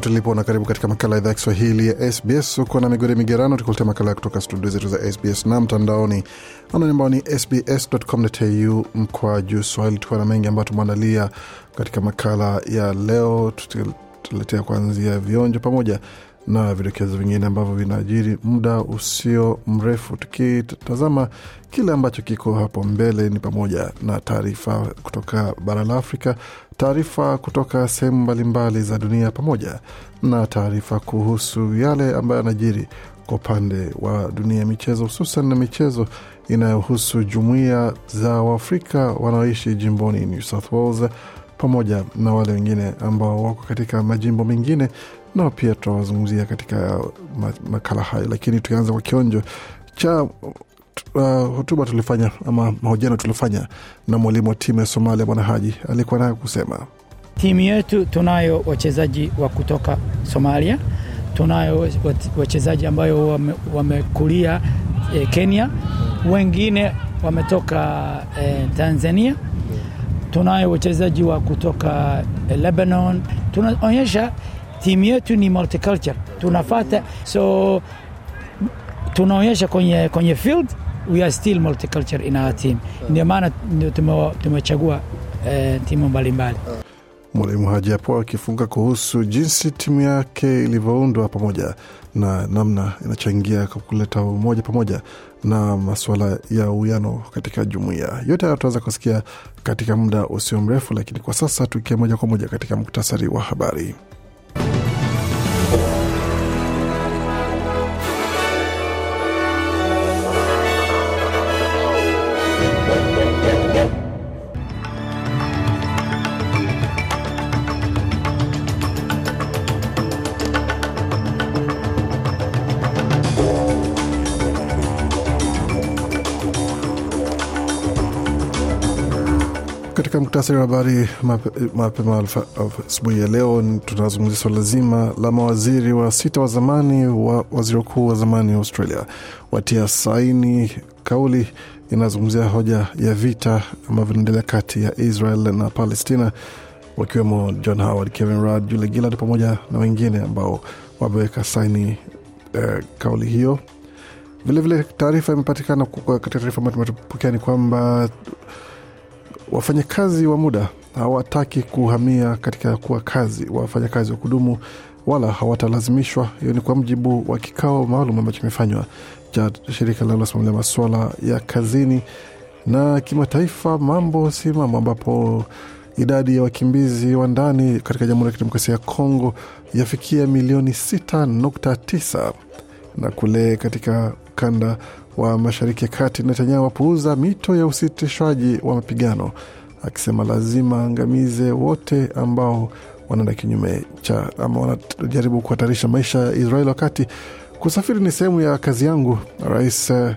Jambo pote na karibu katika makala ya idhaa ya kiswahili ya sbs huko na migode migerano tukuletea makala kutoka studio zetu za sbs na mtandaoni. Anani ambao ni sbs.com.au mkwa juu swahili. Tukiwa na mengi ambayo tumeandalia katika makala ya leo tutaletea kuanzia vionjo pamoja na vidokezo vingine ambavyo vinaajiri muda usio mrefu tukitazama kile ambacho kiko hapo mbele. Ni pamoja na taarifa kutoka bara la afrika taarifa kutoka sehemu mbalimbali za dunia pamoja na taarifa kuhusu yale ambayo yanajiri kwa upande wa dunia ya michezo hususan na michezo inayohusu jumuiya za waafrika wanaoishi jimboni new south wales pamoja na wale wengine ambao wako katika majimbo mengine nao pia tutawazungumzia katika makala hayo lakini tukianza kwa kionjo cha uh, hotuba tulifanya ama mahojiano tulifanya na mwalimu wa timu ya somalia bwana haji alikuwa nayo kusema. Timu yetu tunayo wachezaji wa kutoka somalia tunayo wachezaji ambayo wame, wamekulia eh, kenya wengine wametoka eh, tanzania tunayo wachezaji wa kutoka eh, lebanon tunaonyesha timu yetu ni multiculture tunafata so tunaonyesha kwenye, kwenye field we are still multiculture in our team. Ndio maana tumechagua eh, timu mbalimbali. Mwalimu haji hapo akifunga kuhusu jinsi timu yake ilivyoundwa pamoja na namna inachangia kwa kuleta umoja pamoja na masuala ya uwiano katika jumuiya. Yote hayo tunaweza kusikia katika muda usio mrefu lakini kwa sasa tuikie moja kwa moja katika muktasari wa habari muktasari wa habari mapema asubuhi ya leo. Tunazungumzia swala zima la mawaziri wa sita wa zamani wa waziri mkuu wa zamani wa australia. Watia saini kauli inazungumzia hoja ya vita ambavyo vinaendelea kati ya israel na palestina wakiwemo john howard kevin rudd jule Gillard pamoja na wengine ambao wameweka saini eh, kauli hiyo. Vilevile taarifa imepatikana katika taarifa ambayo tumepokea ni kwamba wafanyakazi wa muda hawataki kuhamia katika kuwa kazi wafanyakazi wa kudumu wala hawatalazimishwa. Hiyo ni kwa mjibu wa kikao maalum ambacho kimefanywa cha shirika linalosimamia masuala ya kazini na kimataifa. Mambo si mambo ambapo idadi ya wakimbizi wa ndani katika jamhuri ya kidemokrasia ya kongo yafikia milioni 6.9 na kule katika ukanda wa mashariki ya kati netanyahu apuuza mito ya usitishwaji wa mapigano akisema lazima angamize wote ambao wanaenda kinyume cha ama wanajaribu kuhatarisha maisha ya israeli wakati kusafiri ni sehemu ya kazi yangu rais uh,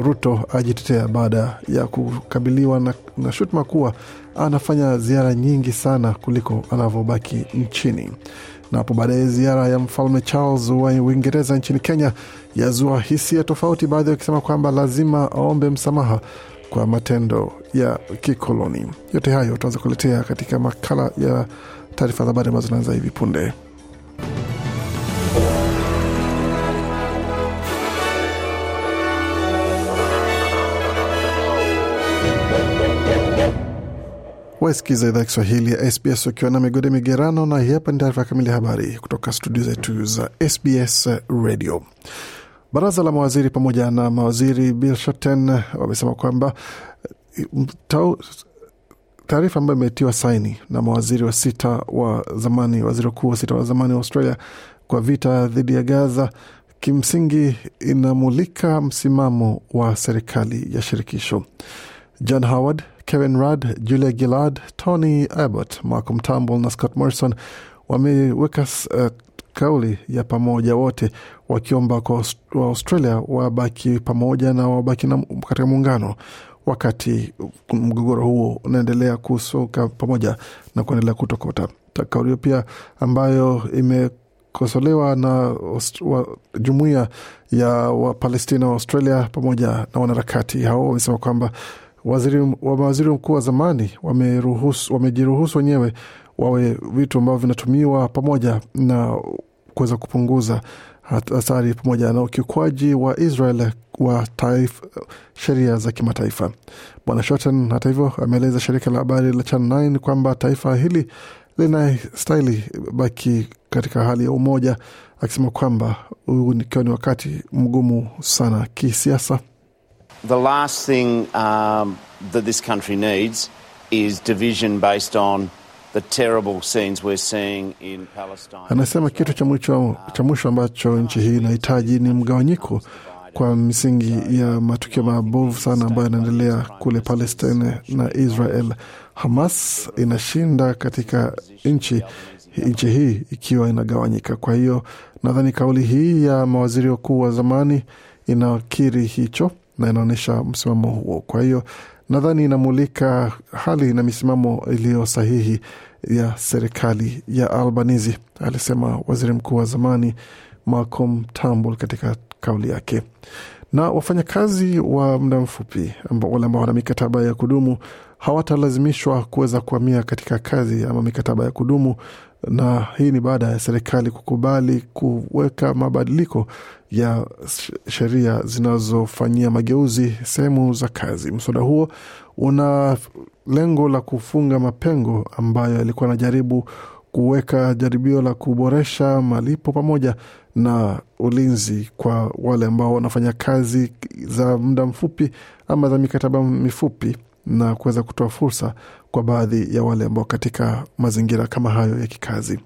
ruto ajitetea baada ya kukabiliwa na, na shutuma kuwa anafanya ziara nyingi sana kuliko anavyobaki nchini na hapo baadaye ziara ya mfalme Charles wa Uingereza nchini Kenya yazua hisia tofauti, baadhi wakisema kwamba lazima aombe msamaha kwa matendo ya kikoloni. Yote hayo tutaweza kuletea katika makala ya taarifa za habari ambazo zinaanza hivi punde. Wasikiza idhaa Kiswahili ya SBS ukiwa na migode migerano, na hii hapa ni taarifa kamili ya habari kutoka studio zetu za SBS Radio. Baraza la mawaziri pamoja na mawaziri Bill Shorten wamesema kwamba taarifa ambayo imetiwa saini na mawaziri wa sita wa zamani, waziri wakuu wa sita wa zamani wa Australia kwa vita dhidi ya Gaza, kimsingi inamulika msimamo wa serikali ya shirikisho. John Howard, Kevin Rudd, Julia Gillard, Tony Abbott, Malcolm Turnbull na Scott Morrison wameweka uh, kauli ya pamoja wote wakiomba kwa wa Australia wabaki pamoja na wabaki na, katika muungano wakati mgogoro huo unaendelea kusoka pamoja na kuendelea kutokota. Ta- Kauli hiyo pia ambayo imekosolewa na jumuiya ya Wapalestina wa Australia pamoja na wanaharakati hao wamesema kwamba waziri wa mawaziri mkuu wa zamani wamejiruhusu wenyewe wawe vitu ambavyo vinatumiwa pamoja na kuweza kupunguza hatari pamoja na ukiukwaji wa Israel wa sheria za kimataifa. Bwana Shorten hata hivyo ameeleza shirika la habari la Channel 9 kwamba taifa hili linastahili baki katika hali ya umoja, akisema kwamba huu ikiwa ni wakati mgumu sana kisiasa The last thing um, that this country needs is division based on the terrible scenes we're seeing in Palestine. Anasema kitu cha mwisho ambacho nchi hii inahitaji ni mgawanyiko kwa misingi ya matukio mabovu sana ambayo yanaendelea kule Palestina na Israel. Hamas inashinda katika nchi nchi hii ikiwa inagawanyika. Kwa hiyo nadhani kauli hii ya mawaziri wakuu wa zamani inakiri hicho na inaonyesha msimamo huo. Kwa hiyo nadhani inamulika hali na misimamo iliyo sahihi ya serikali ya Albanizi, alisema waziri mkuu wa zamani Malcolm Turnbull katika kauli yake. Na wafanyakazi wa muda mfupi wale ambao wana mikataba ya kudumu hawatalazimishwa kuweza kuhamia katika kazi ama mikataba ya kudumu, na hii ni baada ya serikali kukubali kuweka mabadiliko ya sheria zinazofanyia mageuzi sehemu za kazi. Mswada huo una lengo la kufunga mapengo ambayo yalikuwa anajaribu kuweka jaribio la kuboresha malipo pamoja na ulinzi kwa wale ambao wanafanya kazi za muda mfupi ama za mikataba mifupi na kuweza kutoa fursa kwa baadhi ya wale ambao katika mazingira kama hayo ya kikazi.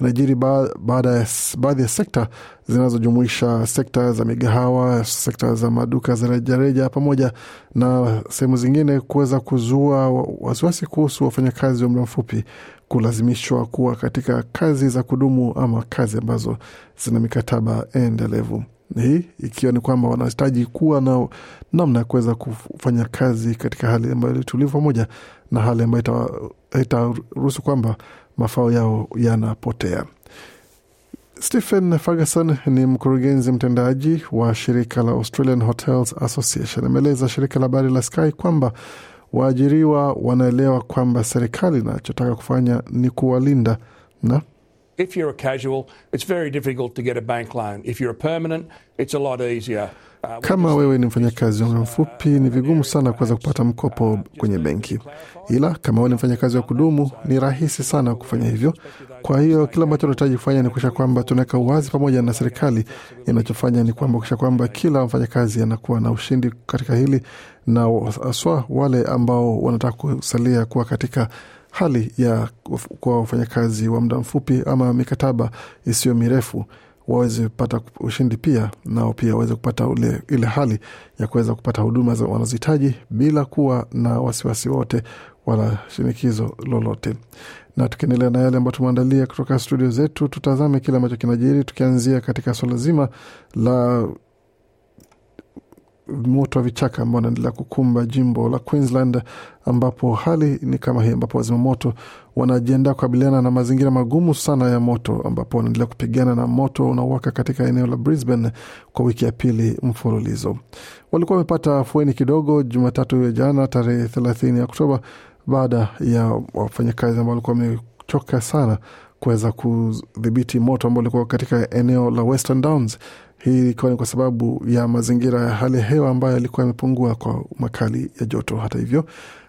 Inajiri baada baadhi ya sekta zinazojumuisha sekta za migahawa, sekta za maduka za rejareja pamoja na sehemu zingine kuweza kuzua wasiwasi kuhusu wafanyakazi wa muda mfupi kulazimishwa kuwa katika kazi za kudumu ama kazi ambazo zina mikataba endelevu. Hii ikiwa ni kwamba wanahitaji kuwa na namna ya kuweza kufanya kazi katika hali ambayo tulivu pamoja na hali ambayo ita- itaruhusu kwamba mafao yao yanapotea. Stephen Ferguson ni mkurugenzi mtendaji wa shirika la Australian Hotels Association. Ameeleza shirika la habari la Sky kwamba waajiriwa wanaelewa kwamba serikali inachotaka kufanya ni kuwalinda na If you're a casual, it's very difficult to get a bank loan. If you're a permanent, it's a lot easier. Uh, Kama wewe ni mfanyakazi wa muda mfupi, ni vigumu sana kuweza kupata mkopo kwenye benki, ila kama wewe ni mfanyakazi wa kudumu, ni rahisi sana kufanya hivyo. Kwa hiyo kila ambacho tunahitaji kufanya ni kuisha kwamba tunaweka uwazi pamoja na serikali. Inachofanya ni kwamba kuisha kwamba kila mfanyakazi anakuwa na ushindi katika hili, na haswa wale ambao wanataka kusalia kuwa katika hali ya kwa wafanyakazi wa muda mfupi ama mikataba isiyo mirefu waweze kupata ushindi pia nao pia waweze kupata ule, ile hali ya kuweza kupata huduma za wanazihitaji bila kuwa na wasiwasi wote wala shinikizo lolote. Na tukiendelea na yale ambayo tumeandalia kutoka studio zetu, tutazame kile ambacho kinajiri, tukianzia katika swala zima la moto wa vichaka ambao unaendelea kukumba jimbo la Queensland, ambapo hali ni kama hii, ambapo wazimamoto wanajiandaa kukabiliana na mazingira magumu sana ya moto, ambapo wanaendelea kupigana na moto unaowaka katika eneo la Brisbane kwa wiki ya pili mfululizo. Walikuwa wamepata afueni kidogo Jumatatu ya jana tarehe thelathini Oktoba baada ya wafanyakazi ambao walikuwa wamechoka sana kuweza kudhibiti moto ambao ulikuwa katika eneo la Western Downs. Hii ikiwa ni kwa sababu ya mazingira ya hali ya hewa ambayo yalikuwa yamepungua kwa makali ya joto. Hata hivyo,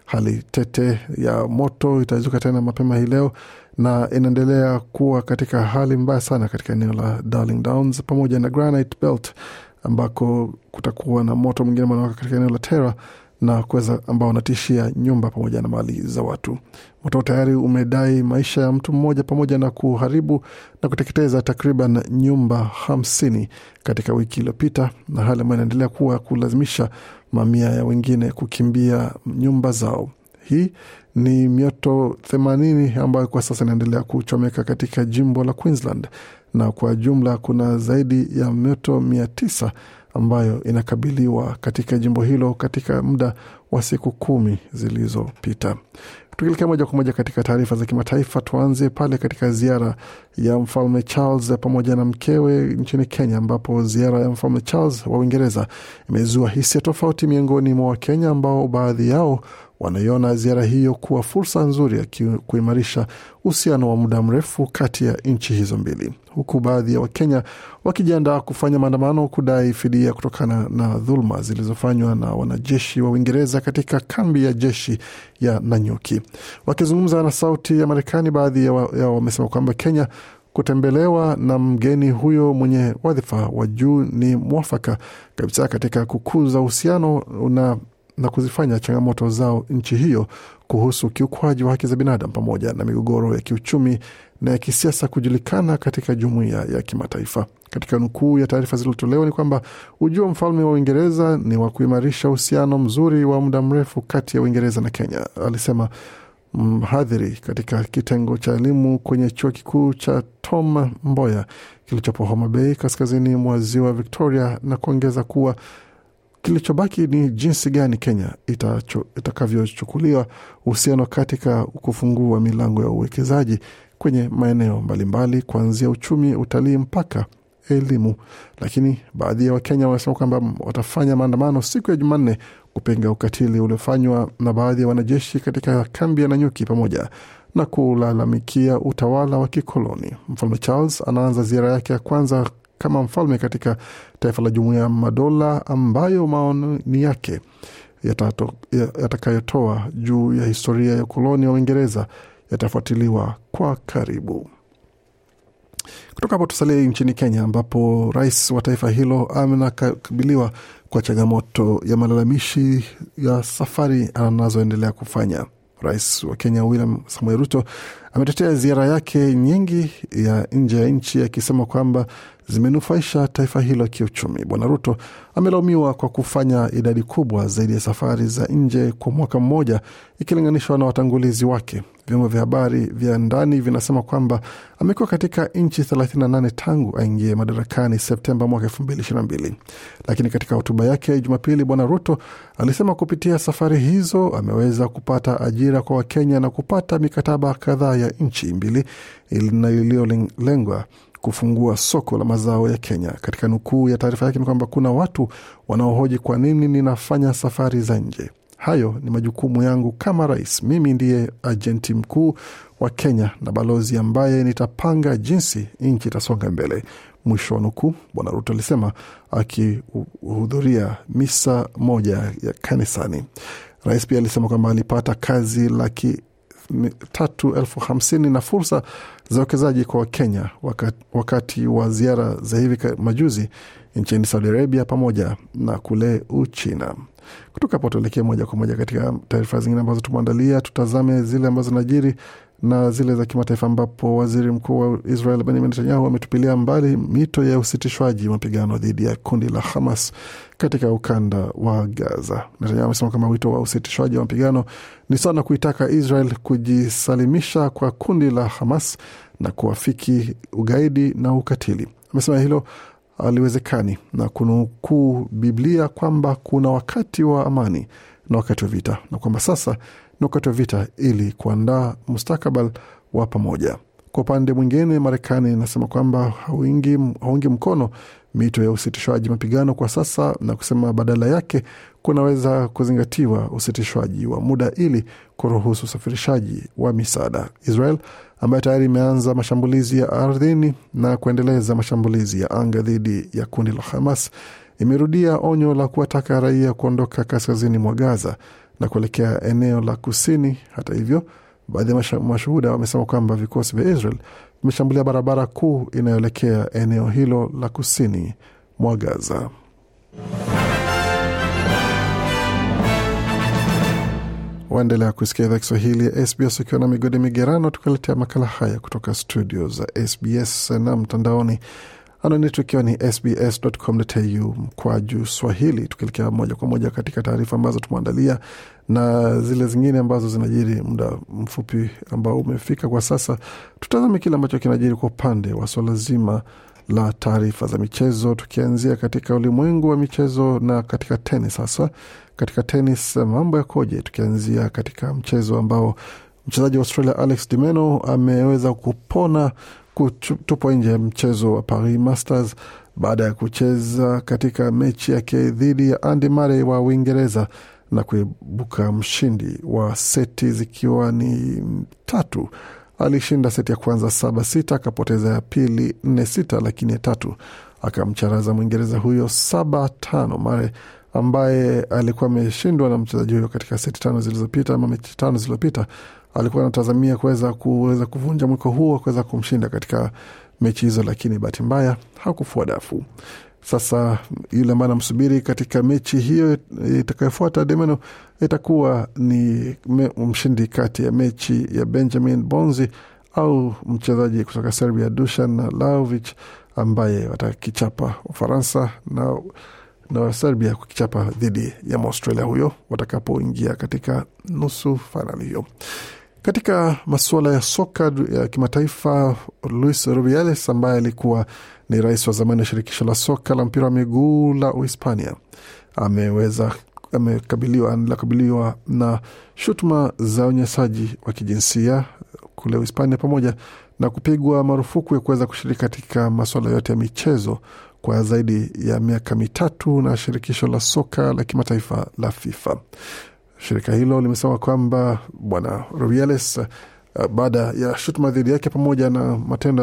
hali tete ya moto itazuka tena mapema hii leo na inaendelea kuwa katika hali mbaya sana katika eneo la Darling Downs pamoja na Granite Belt ambako kutakuwa na moto mwingine manawaka katika eneo la Terra na kuweza ambao wanatishia nyumba pamoja na mali za watu. Moto tayari umedai maisha ya mtu mmoja pamoja na kuharibu na kuteketeza takriban nyumba hamsini katika wiki iliyopita, na hali ambayo inaendelea kuwa kulazimisha mamia ya wengine kukimbia nyumba zao. Hii ni mioto themanini ambayo kwa sasa inaendelea kuchomeka katika jimbo la Queensland, na kwa jumla kuna zaidi ya mioto mia tisa ambayo inakabiliwa katika jimbo hilo katika muda wa siku kumi zilizopita. Tukielekea moja kwa moja katika taarifa za kimataifa, tuanze pale katika ziara ya mfalme Charles pamoja na mkewe nchini Kenya, ambapo ziara ya mfalme Charles wa Uingereza imezua hisia tofauti miongoni mwa Wakenya ambao baadhi yao wanaiona ziara hiyo kuwa fursa nzuri ya kuimarisha uhusiano wa muda mrefu kati ya nchi hizo mbili, huku baadhi ya Wakenya wakijiandaa kufanya maandamano kudai fidia kutokana na dhuluma zilizofanywa na wanajeshi wa Uingereza katika kambi ya jeshi ya Nanyuki. Wakizungumza na Sauti ya Marekani, baadhi yao wamesema kwamba Kenya kutembelewa na mgeni huyo mwenye wadhifa wa juu ni mwafaka kabisa katika kukuza uhusiano na na kuzifanya changamoto zao nchi hiyo kuhusu ukiukwaji wa haki za binadamu pamoja na migogoro ya kiuchumi na ya kisiasa kujulikana katika jumuiya ya kimataifa. Katika nukuu ya taarifa zilizotolewa ni kwamba ujio wa mfalme wa Uingereza ni wa kuimarisha uhusiano mzuri wa muda mrefu kati ya Uingereza na Kenya, alisema mhadhiri katika kitengo cha elimu kwenye chuo kikuu cha Tom Mboya kilichopo Homa Bay, kaskazini mwa ziwa Victoria, na kuongeza kuwa kilichobaki ni jinsi gani Kenya itakavyochukuliwa uhusiano katika kufungua milango ya uwekezaji kwenye maeneo mbalimbali kuanzia uchumi, utalii mpaka elimu. Lakini baadhi ya Wakenya wanasema kwamba watafanya maandamano siku ya Jumanne kupinga ukatili uliofanywa na baadhi ya wanajeshi katika kambi ya Nanyuki pamoja na kulalamikia utawala wa kikoloni. Mfalme Charles anaanza ziara yake ya kwanza kama mfalme katika taifa la Jumuiya ya Madola ambayo maoni yake yatakayotoa juu ya historia ya ukoloni wa Uingereza yatafuatiliwa kwa karibu. Kutoka hapo tusalie nchini Kenya, ambapo rais wa taifa hilo anakabiliwa kwa changamoto ya malalamishi ya safari anazoendelea kufanya. Rais wa Kenya William Samoei Ruto ametetea ziara yake nyingi ya nje ya nchi akisema kwamba zimenufaisha taifa hilo kiuchumi. Bwana Ruto amelaumiwa kwa kufanya idadi kubwa zaidi ya safari za nje kwa mwaka mmoja ikilinganishwa na watangulizi wake. Vyombo vya habari vya ndani vinasema kwamba amekuwa katika nchi 38 tangu aingie madarakani Septemba mwaka 2022. Lakini katika hotuba yake Jumapili, Bwana Ruto alisema kupitia safari hizo ameweza kupata ajira kwa Wakenya na kupata mikataba kadhaa ya nchi mbili iliyolengwa kufungua soko la mazao ya Kenya. Katika nukuu ya taarifa yake ni kwamba kuna watu wanaohoji kwa nini ninafanya safari za nje. Hayo ni majukumu yangu kama rais. Mimi ndiye ajenti mkuu wa Kenya na balozi ambaye nitapanga jinsi nchi itasonga mbele, mwisho wa nukuu. Bwana Ruto alisema akihudhuria misa moja ya kanisani. Rais pia alisema kwamba alipata kazi laki tatu elfu hamsini na fursa za uwekezaji kwa Wakenya wakati, wakati wa ziara za hivi majuzi nchini Saudi Arabia pamoja na kule Uchina. Kutoka hapo tuelekee moja kwa moja katika taarifa zingine ambazo tumeandalia. Tutazame zile ambazo zinajiri na zile za kimataifa, ambapo waziri mkuu wa Israel Benjamin Netanyahu ametupilia mbali mito ya usitishwaji mapigano dhidi ya kundi la Hamas katika ukanda wa Gaza. Netanyahu amesema kama wito wa usitishwaji wa mapigano ni sawa na kuitaka Israel kujisalimisha kwa kundi la Hamas na kuafiki ugaidi na ukatili. Amesema hilo aliwezekani na kunukuu Biblia kwamba kuna wakati wa amani na wakati wa vita, na kwamba sasa ni wakati wa vita ili kuandaa mustakabali wa pamoja. Kwa upande mwingine, Marekani inasema kwamba haungi, haungi mkono mito ya usitishwaji mapigano kwa sasa na kusema badala yake kunaweza kuzingatiwa usitishwaji wa muda ili kuruhusu usafirishaji wa misaada. Israel ambayo tayari imeanza mashambulizi ya ardhini na kuendeleza mashambulizi ya anga dhidi ya kundi la Hamas imerudia onyo la kuwataka raia kuondoka kaskazini mwa Gaza na kuelekea eneo la kusini. Hata hivyo, baadhi ya mashuhuda wamesema kwamba vikosi vya Israel vimeshambulia barabara kuu inayoelekea eneo hilo la kusini mwa Gaza. waendelea kusikia idhaa Kiswahili ya SBS ukiwa na migodi migerano, tukaletea makala haya kutoka studio za SBS na mtandaoni anwani tukiwa ni sbs.com.au mkwa juu swahili, tukielekea moja kwa moja katika taarifa ambazo tumeandalia na zile zingine ambazo zinajiri muda mfupi ambao umefika kwa sasa. Tutazame kile ambacho kinajiri kwa upande wa swala zima la taarifa za michezo, tukianzia katika ulimwengu wa michezo na katika tenis. Hasa katika tenis mambo yakoje? Tukianzia katika mchezo ambao mchezaji wa Australia Alex Dimeno ameweza kupona kutupwa nje ya mchezo wa Paris Masters baada ya kucheza katika mechi yake dhidi ya Andy Murray wa Uingereza na kuibuka mshindi wa seti zikiwa ni tatu. Alishinda seti ya kwanza saba sita, akapoteza ya pili nne sita, lakini ya tatu akamcharaza Mwingereza huyo saba tano. Mare ambaye alikuwa ameshindwa na mchezaji huyo katika seti tano zilizopita ama mechi tano zilizopita, alikuwa anatazamia kuweza kuweza kuvunja mwiko huo kuweza kumshinda katika mechi hizo, lakini bahati mbaya hakufua dafu. Sasa yule ambaye anamsubiri katika mechi hiyo itakayofuata Demeno itakuwa ni mshindi kati ya mechi ya Benjamin Bonzi au mchezaji kutoka Serbia Dusan Lajovic ambaye watakichapa Ufaransa na, na Serbia kukichapa dhidi ya Australia huyo watakapoingia katika nusu fainali hiyo. Katika masuala ya soka ya kimataifa, Luis Rubiales ambaye alikuwa ni rais wa zamani wa shirikisho la soka la mpira wa miguu la Uhispania ameweza amekabiliwa anakabiliwa na shutuma za unyanyasaji wa kijinsia kule Uhispania pamoja na kupigwa marufuku ya kuweza kushiriki katika masuala yote ya michezo kwa zaidi ya miaka mitatu na shirikisho la soka la kimataifa la FIFA. Shirika hilo limesema kwamba bwana Rubiales uh, baada ya shutuma dhidi yake pamoja na matendo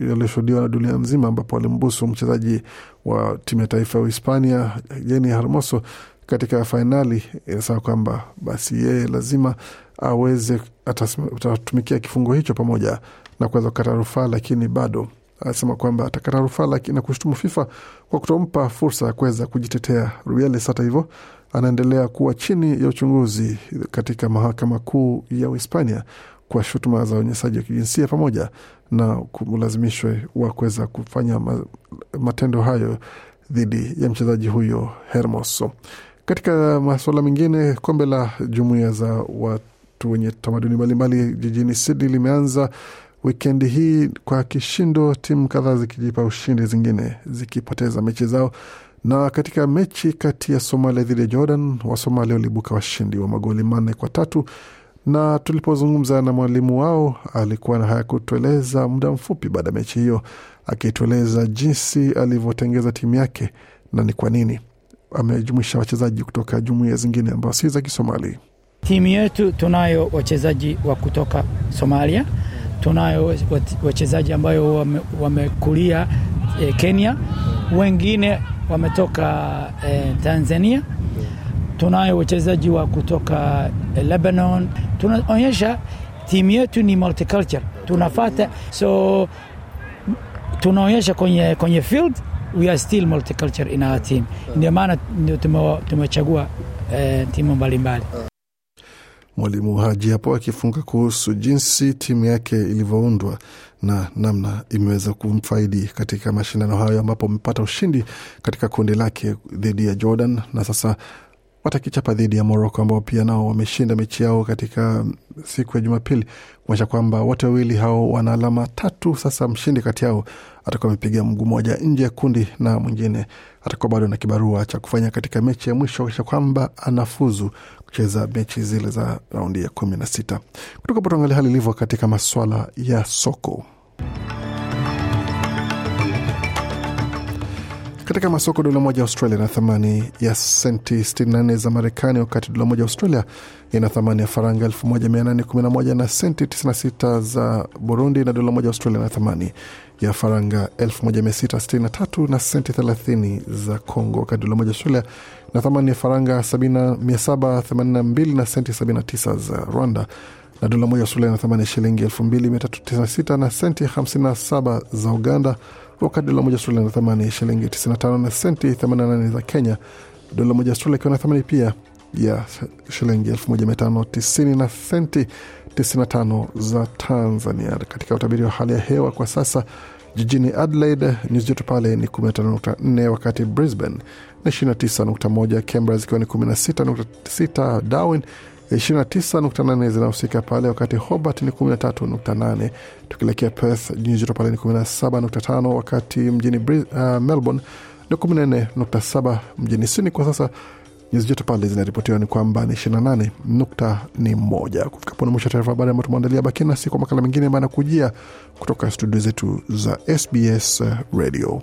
yaliyoshuhudiwa na dunia mzima, ambapo alimbusu mchezaji wa timu ya taifa ya Uhispania Jeni Hermoso katika fainali, inasema kwamba basi yeye lazima aweze atatumikia kifungo hicho pamoja na kuweza kukata rufaa, lakini bado anasema kwamba atakata rufaa na kushutumu FIFA kwa kutompa fursa ya kuweza kujitetea. Rubiales hata hivyo anaendelea kuwa chini ya uchunguzi katika mahakama kuu ya Uhispania kwa shutuma za unyanyasaji wa kijinsia pamoja na kulazimishwe wa kuweza kufanya matendo hayo dhidi ya mchezaji huyo Hermoso. Katika masuala mengine, kombe la jumuiya za watu wenye tamaduni mbalimbali jijini Sydney limeanza wikendi hii kwa kishindo, timu kadhaa zikijipa ushindi, zingine zikipoteza mechi zao na katika mechi kati ya Somalia dhidi ya Jordan, Wasomalia waliibuka washindi wa magoli manne kwa tatu. Na tulipozungumza na mwalimu wao alikuwa na haya kutueleza muda mfupi baada ya mechi hiyo, akitueleza jinsi alivyotengeza timu yake na ni kwa nini. Amejumuisha wachezaji kutoka jumuiya zingine ambao si za Kisomali. Timu yetu tunayo wachezaji wa kutoka Somalia, tunayo wachezaji ambayo wamekulia wame eh, Kenya, wengine wametoka eh, Tanzania. Tunayo wachezaji wa kutoka eh, Lebanon. Tunaonyesha timu yetu ni multicultural, tunafata so tunaonyesha kwenye, kwenye field we are still multicultural in our team. Ndio maana tumechagua eh, timu mbalimbali. Mwalimu Haji hapo akifunga kuhusu jinsi timu yake ilivyoundwa na namna imeweza kumfaidi katika mashindano hayo, ambapo amepata ushindi katika kundi lake dhidi ya Jordan. Na sasa watakichapa dhidi ya Moroko ambao pia nao wameshinda mechi yao katika siku ya Jumapili, kuonyesha kwamba wote wawili hao wana alama tatu. Sasa mshindi kati yao atakuwa amepiga mguu moja nje ya kundi na mwingine atakuwa bado na kibarua cha kufanya katika mechi ya mwisho kisha kwamba anafuzu kucheza mechi zile za raundi ya kumi na sita. Kutoka po tuangalia hali ilivyo katika maswala ya soko. Katika masoko dola moja Australia ina thamani ya senti 64 za Marekani, wakati dola moja Australia ina thamani ya faranga 1811 na senti 96 za Burundi, na dola moja Australia ina thamani ya faranga 1663 na senti 30 za Congo, wakati dola moja Australia na thamani ya faranga 782 na senti 79 za Rwanda, na dola moja Australia na thamani ya shilingi 2396 na senti 57 za Uganda, wakati dola moja Australia na thamani ya shilingi 95 na senti 88 za Kenya, dola moja Australia ikiwa na thamani pia ya shilingi 1590 na senti 95 za Tanzania. Katika utabiri wa hali ya hewa kwa sasa jijini Adelaide nyuzi joto pale ni 15.4, wakati Brisbane ni 29.1, Canberra zikiwa ni 16.6, Darwin 29.8 zinahusika pale, wakati Hobart ni 13.8. Tukielekea Perth nyuzi joto pale ni 17.5, wakati mjini uh, Melbourne ni 14.7. Mjini Sydney kwa sasa nyuzi joto pale zinaripotiwa ni kwamba ni 28 nukta ni moja. Kufika pone mwisho taarifa habari ambayo tumeandalia. Baki nasi kwa makala mengine ambayo anakujia kutoka studio zetu za SBS Radio.